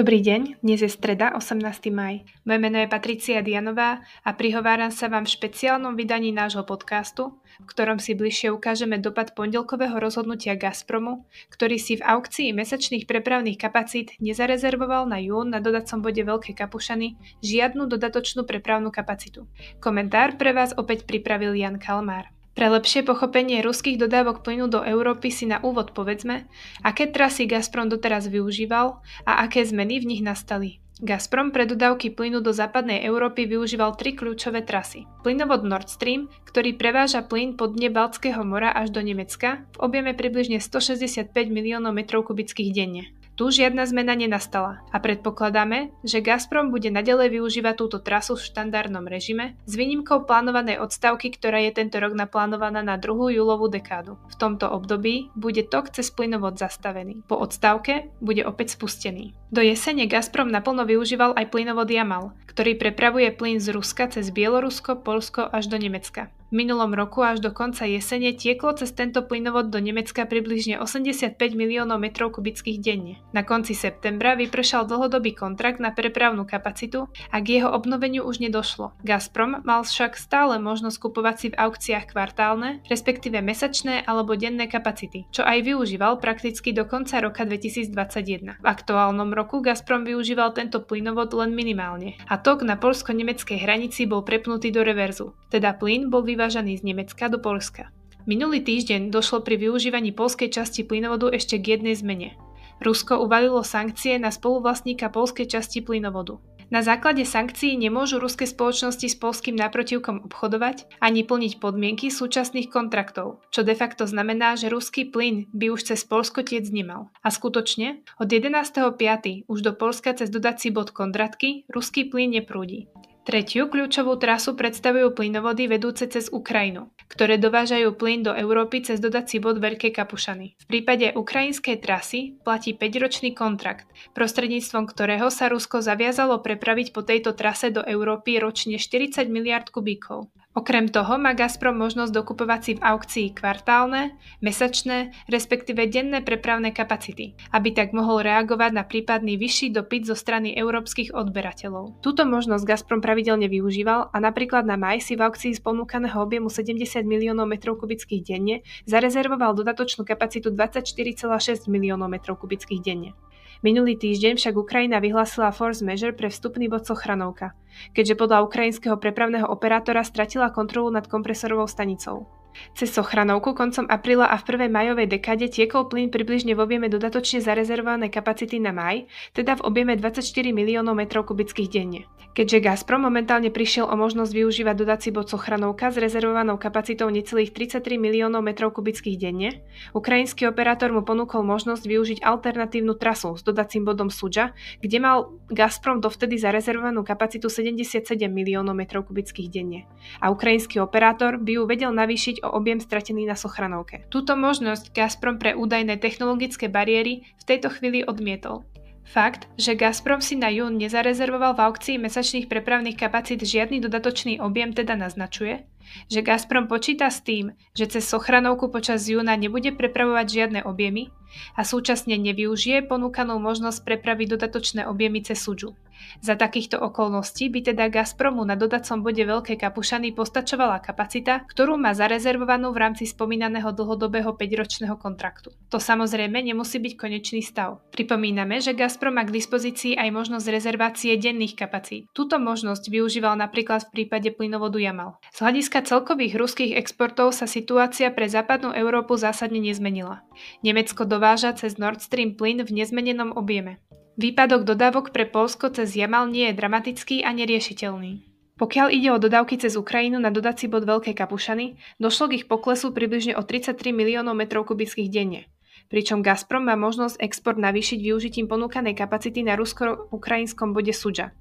Dobrý deň, dnes je streda, 18. maj. Moje meno je Patricia Dianová a prihováram sa vám v špeciálnom vydaní nášho podcastu, v ktorom si bližšie ukážeme dopad pondelkového rozhodnutia Gazpromu, ktorý si v aukcii mesačných prepravných kapacít nezarezervoval na jún na dodacom bode Veľké Kapušany žiadnu dodatočnú prepravnú kapacitu. Komentár pre vás opäť pripravil Jan Kalmár. Pre lepšie pochopenie ruských dodávok plynu do Európy si na úvod povedzme, aké trasy Gazprom doteraz využíval a aké zmeny v nich nastali. Gazprom pre dodávky plynu do západnej Európy využíval tri kľúčové trasy. Plynovod Nord Stream, ktorý preváža plyn pod dne Baltského mora až do Nemecka v objeme približne 165 miliónov metrov kubických denne. Tu žiadna zmena nenastala a predpokladáme, že Gazprom bude nadalej využívať túto trasu v štandardnom režime s výnimkou plánovanej odstavky, ktorá je tento rok naplánovaná na 2. júlovú dekádu. V tomto období bude tok cez plynovod zastavený. Po odstavke bude opäť spustený. Do jesene Gazprom naplno využíval aj plynovod Jamal, ktorý prepravuje plyn z Ruska cez Bielorusko, Polsko až do Nemecka. V minulom roku až do konca jesene tieklo cez tento plynovod do Nemecka približne 85 miliónov metrov kubických denne. Na konci septembra vypršal dlhodobý kontrakt na prepravnú kapacitu a k jeho obnoveniu už nedošlo. Gazprom mal však stále možnosť kupovať si v aukciách kvartálne, respektíve mesačné alebo denné kapacity, čo aj využíval prakticky do konca roka 2021. V aktuálnom roku Gazprom využíval tento plynovod len minimálne a tok na polsko-nemeckej hranici bol prepnutý do reverzu, teda plyn bol vyvážaný z Nemecka do Polska. Minulý týždeň došlo pri využívaní polskej časti plynovodu ešte k jednej zmene. Rusko uvalilo sankcie na spoluvlastníka polskej časti plynovodu. Na základe sankcií nemôžu ruské spoločnosti s polským naprotivkom obchodovať ani plniť podmienky súčasných kontraktov, čo de facto znamená, že ruský plyn by už cez Polsko tiec nemal. A skutočne, od 11.5. už do Polska cez dodací bod kontratky ruský plyn neprúdi. Tretiu kľúčovú trasu predstavujú plynovody vedúce cez Ukrajinu, ktoré dovážajú plyn do Európy cez dodací bod Veľké Kapušany. V prípade ukrajinskej trasy platí 5-ročný kontrakt, prostredníctvom ktorého sa Rusko zaviazalo prepraviť po tejto trase do Európy ročne 40 miliard kubíkov. Okrem toho má Gazprom možnosť dokupovať si v aukcii kvartálne, mesačné, respektíve denné prepravné kapacity, aby tak mohol reagovať na prípadný vyšší dopyt zo strany európskych odberateľov. Túto možnosť Gazprom pravidelne využíval a napríklad na maj si v aukcii z ponúkaného objemu 70 miliónov metrov kubických denne zarezervoval dodatočnú kapacitu 24,6 miliónov metrov kubických denne. Minulý týždeň však Ukrajina vyhlásila force measure pre vstupný bod Sochranovka, keďže podľa ukrajinského prepravného operátora stratila kontrolu nad kompresorovou stanicou. Cez Sochranovku koncom apríla a v prvej majovej dekade tiekol plyn približne v objeme dodatočne zarezervované kapacity na maj, teda v objeme 24 miliónov metrov kubických denne. Keďže Gazprom momentálne prišiel o možnosť využívať dodací bod Sochranovka s rezervovanou kapacitou necelých 33 miliónov metrov kubických denne, ukrajinský operátor mu ponúkol možnosť využiť alternatívnu trasu s dodacím bodom Sudža, kde mal Gazprom dovtedy zarezervovanú kapacitu 77 miliónov metrov kubických denne. A ukrajinský operátor by ju vedel navýšiť o objem stratený na Sochranovke. Túto možnosť Gazprom pre údajné technologické bariéry v tejto chvíli odmietol. Fakt, že Gazprom si na jún nezarezervoval v aukcii mesačných prepravných kapacít žiadny dodatočný objem teda naznačuje, že Gazprom počíta s tým, že cez Sochranovku počas júna nebude prepravovať žiadne objemy a súčasne nevyužije ponúkanú možnosť prepraviť dodatočné objemy cez Sudžu. Za takýchto okolností by teda Gazpromu na dodacom bode Veľkej Kapušany postačovala kapacita, ktorú má zarezervovanú v rámci spomínaného dlhodobého 5-ročného kontraktu. To samozrejme nemusí byť konečný stav. Pripomíname, že Gazprom má k dispozícii aj možnosť rezervácie denných kapacít. Túto možnosť využíval napríklad v prípade plynovodu Jamal. Z hľadiska celkových ruských exportov sa situácia pre západnú Európu zásadne nezmenila. Nemecko dováža cez Nord Stream plyn v nezmenenom objeme. Výpadok dodávok pre Polsko cez Jamal nie je dramatický a neriešiteľný. Pokiaľ ide o dodávky cez Ukrajinu na dodací bod Veľkej Kapušany, došlo k ich poklesu približne o 33 miliónov metrov kubických denne, pričom Gazprom má možnosť export navýšiť využitím ponúkanej kapacity na rusko-ukrajinskom bode Sudža.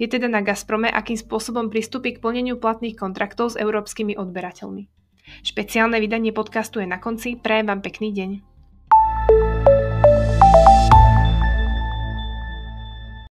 Je teda na Gazprome, akým spôsobom pristúpi k plneniu platných kontraktov s európskymi odberateľmi. Špeciálne vydanie podcastu je na konci, prajem vám pekný deň.